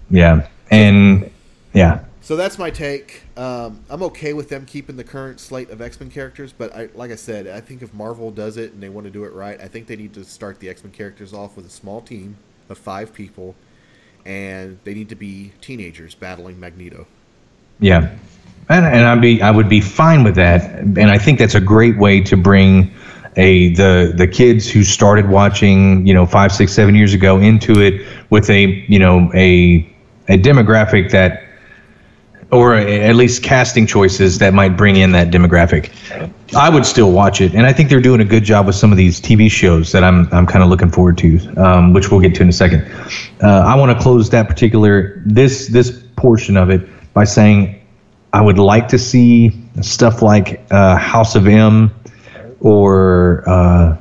Yeah. And yeah. So that's my take. Um, I'm okay with them keeping the current slate of X Men characters, but I, like I said, I think if Marvel does it and they want to do it right, I think they need to start the X Men characters off with a small team of five people, and they need to be teenagers battling Magneto. Yeah, and and I'd be I would be fine with that, and I think that's a great way to bring a the the kids who started watching you know five six seven years ago into it with a you know a a demographic that or at least casting choices that might bring in that demographic. I would still watch it, and I think they're doing a good job with some of these TV shows that I'm I'm kind of looking forward to, um, which we'll get to in a second. Uh, I want to close that particular this this portion of it by saying I would like to see stuff like uh, House of M or uh,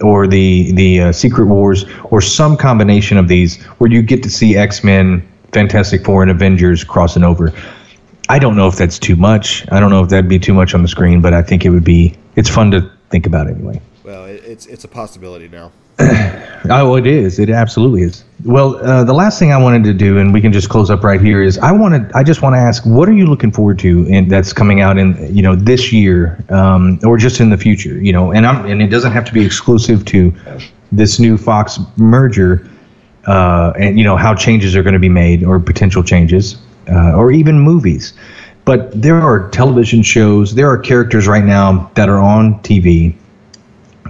or the the uh, Secret Wars or some combination of these where you get to see X Men, Fantastic Four, and Avengers crossing over. I don't know if that's too much. I don't know if that'd be too much on the screen, but I think it would be. It's fun to think about anyway. Well, it, it's it's a possibility now. *clears throat* Oh, it is. It absolutely is. Well, uh, the last thing I wanted to do, and we can just close up right here, is I wanted. I just want to ask, what are you looking forward to, in, that's coming out in you know this year, um, or just in the future? You know, and I'm and it doesn't have to be exclusive to this new Fox merger, uh, and you know how changes are going to be made or potential changes, uh, or even movies. But there are television shows, there are characters right now that are on TV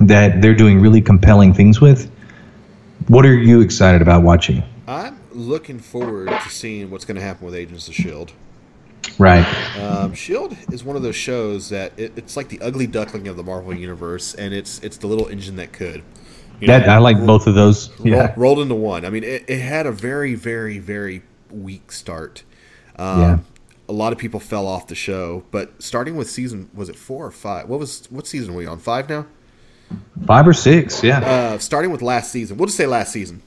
that they're doing really compelling things with. What are you excited about watching? I'm looking forward to seeing what's going to happen with Agents of Shield. Right. Um, Shield is one of those shows that it, it's like the ugly duckling of the Marvel universe, and it's it's the little engine that could. You That know, I like both of those. Yeah. rolled into one. I mean, it, it had a very, very, very weak start. Um, Yeah. A lot of people fell off the show, but starting with season was it four or five? What was what season are we on? Five now. Five or six. Yeah. Uh, starting with last season, we'll just say last season,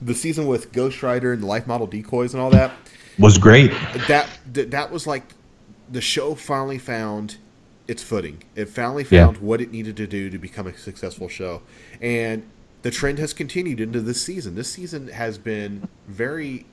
the season with Ghost Rider and the life model decoys and all that. was great. That that, that was like the show finally found its footing. It finally Yeah. found what it needed to do to become a successful show, and the trend has continued into this season. This season has been very.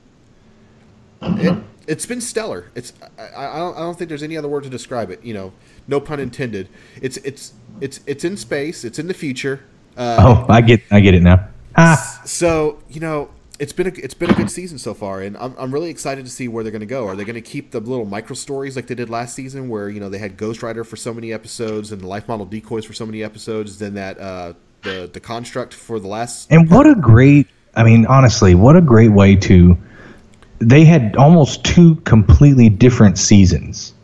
It, it's been stellar. It's I, I, don't, I don't think there's any other word to describe it. You know, no pun intended. It's it's it's it's in space. It's in the future. Uh, Oh, I get I get it now. Ah, so you know, it's been a it's been a good season so far, and I'm, I'm really excited to see where they're going to go. Are they going to keep the little micro stories like they did last season, where you know they had Ghost Rider for so many episodes and the life model decoys for so many episodes, then that uh, the the construct for the last and what a great. I mean, honestly, what a great way to. They had almost two completely different seasons,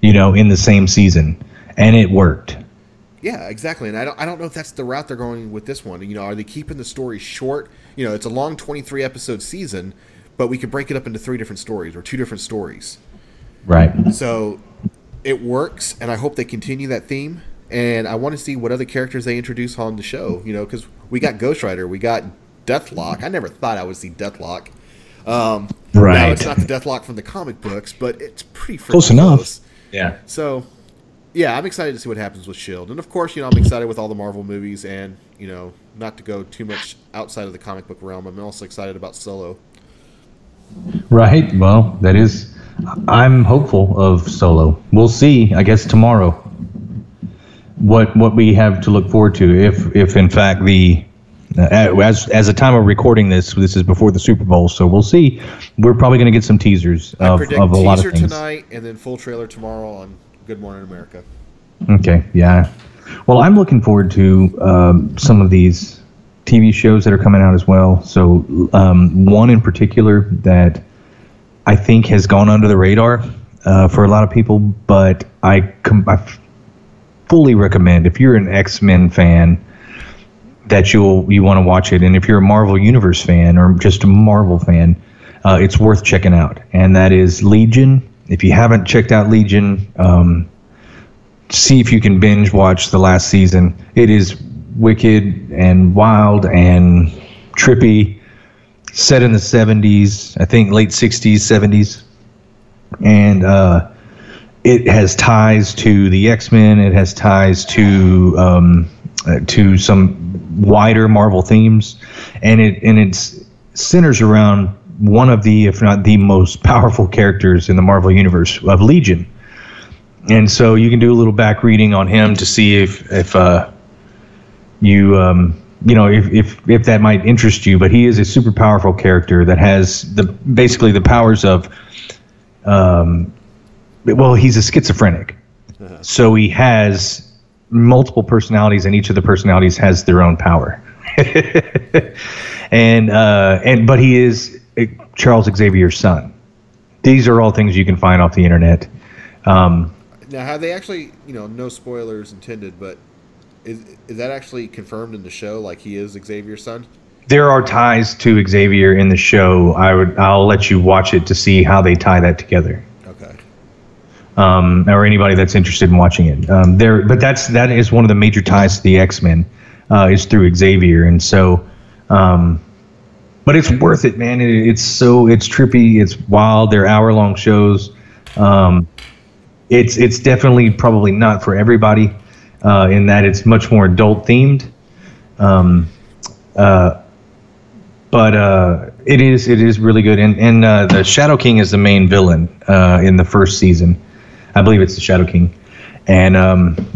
you know, in the same season, and it worked. Yeah, exactly. And I don't, I don't know if that's the route they're going with this one. You know, are they keeping the story short? You know, it's a long 23 episode season, but we could break it up into three different stories or two different stories. Right. So it works, and I hope they continue that theme. And I want to see what other characters they introduce on the show. You know, because we got Ghost Rider, we got Deathlok. I never thought I would see Deathlok. Um, Now it's not the Deathlok from the comic books, but it's pretty freaking Close enough. Yeah. So, yeah, I'm excited to see what happens with Shield, and of course, you know, I'm excited with all the Marvel movies, and you know, not to go too much outside of the comic book realm. I'm also excited about Solo. Right. Well, that is. I'm hopeful of Solo. We'll see. I guess tomorrow. What what we have to look forward to if if in fact the uh, as as the time of recording this this is before the Super Bowl so we'll see we're probably going to get some teasers of, of a lot of things. tonight, and then full trailer tomorrow on Good Morning America. Okay, yeah. Well, I'm looking forward to um, some of these TV shows that are coming out as well. So, um, one in particular that I think has gone under the radar uh, for a lot of people, but I, com- fully recommend if you're an X Men fan that you'll you want to watch it, and if you're a Marvel Universe fan or just a Marvel fan, uh, it's worth checking out. And that is Legion. If you haven't checked out Legion, um, see if you can binge watch the last season. It is wicked and wild and trippy. Set in the 70s, I think late 60s, 70s. And uh, it has ties to the X Men. It has ties to um, uh, to some wider Marvel themes, and it and it's centers around one of the, if not the most powerful characters in the Marvel universe of Legion. And so you can do a little back reading on him to see if if uh, you um, you know if, if if that might interest you. But he is a super powerful character that has the basically the powers of um, well, he's a schizophrenic, so he has multiple personalities, and each of the personalities has their own power. *laughs* and uh, and but he is Charles Xavier's son. These are all things you can find off the internet. Um, Now, have they actually, you know, no spoilers intended, but is is that actually confirmed in the show? Like he is Xavier's son? there are ties to Xavier in the show. I would I'll let you watch it to see how they tie that together. Okay. um, or anybody that's interested in watching it. Um, there, but that's that is one of the major ties to the X Men uh, is through Xavier, and so. Um, but it's worth it, man. It, it's so it's trippy, it's wild. They're hour long shows. Um, it's it's definitely probably not for everybody uh, in that it's much more adult themed. Um, uh, but uh, it is it is really good, and and uh, the Shadow King is the main villain uh, in the first season. I believe it's the Shadow King, and um,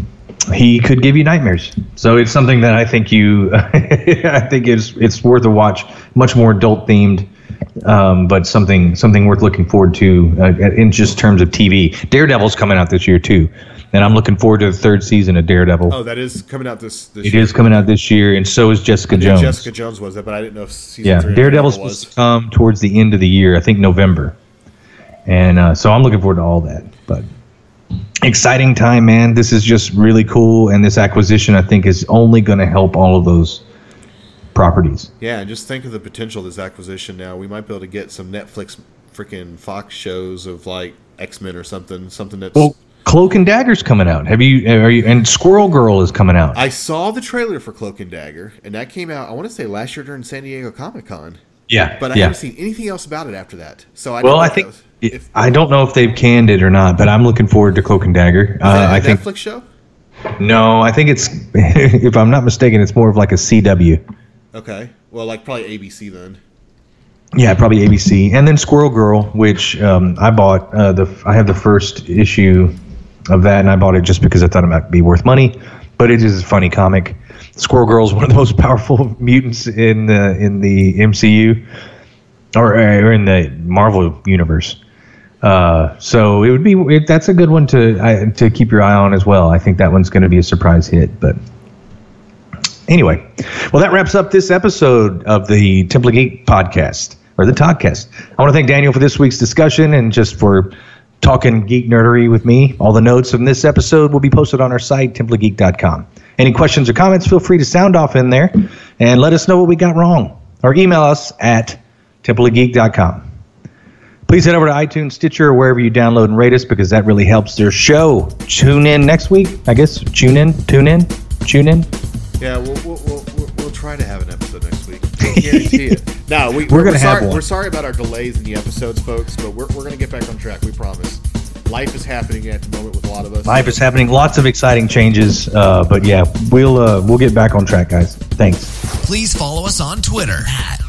he could give you nightmares. So it's something that I think you, *laughs* I think it's it's worth a watch. Much more adult themed, um, but something something worth looking forward to uh, in just terms of TV. Daredevil's coming out this year too, and I'm looking forward to the third season of Daredevil. Oh, that is coming out this. this It year. is coming out this year, and so is Jessica Jones. Jessica Jones was it, but I didn't know if season Yeah, three Daredevil's Daredevil to come towards the end of the year. I think November, and uh, so I'm looking forward to all that. But exciting time, man! This is just really cool, and this acquisition I think is only going to help all of those properties. Yeah, and just think of the potential of this acquisition. Now we might be able to get some Netflix, freaking Fox shows of like X Men or something, something that's. Well, Cloak and Dagger's coming out. Have you? Are you? And Squirrel Girl is coming out. I saw the trailer for Cloak and Dagger, and that came out. I want to say last year during San Diego Comic Con, yeah, but I yeah. haven't seen anything else about it after that. So I well, don't know I think was- if, I don't know if they've canned it or not, but I'm looking forward to Cloak and Dagger. Uh, I think Netflix show. no, I think it's *laughs* if I'm not mistaken, it's more of like a CW. Okay, well, like probably ABC then. Yeah, probably ABC, and then Squirrel Girl, which um, I bought. Uh, the I have the first issue of that, and I bought it just because I thought it might be worth money. But it is a funny comic. Squirrel Girl is one of the most *laughs* powerful mutants in the in the MCU, or, or in the Marvel universe. Uh, so it would be it, that's a good one to I, to keep your eye on as well. I think that one's going to be a surprise hit, but. Anyway, well, that wraps up this episode of the Temple Geek podcast or the Toddcast. I want to thank Daniel for this week's discussion and just for talking geek nerdery with me. All the notes from this episode will be posted on our site, templeofgeek.com. Any questions or comments, feel free to sound off in there and let us know what we got wrong or email us at templeofgeek.com. Please head over to iTunes, Stitcher, or wherever you download and rate us because that really helps their show. Tune in next week, I guess. Tune in, tune in, tune in. Yeah, we'll we'll, we'll, we'll, we'll try to have an episode next week. Can't guarantee it. *laughs* No, we, We're gonna have sorry, one. We're sorry about our delays in the episodes, folks, but we're, we're going to get back on track. We promise. Life is happening at the moment with a lot of us. Life is happening. Lots of exciting changes. Uh, but yeah, we'll uh, we'll get back on track, guys. Thanks. Please follow us on Twitter at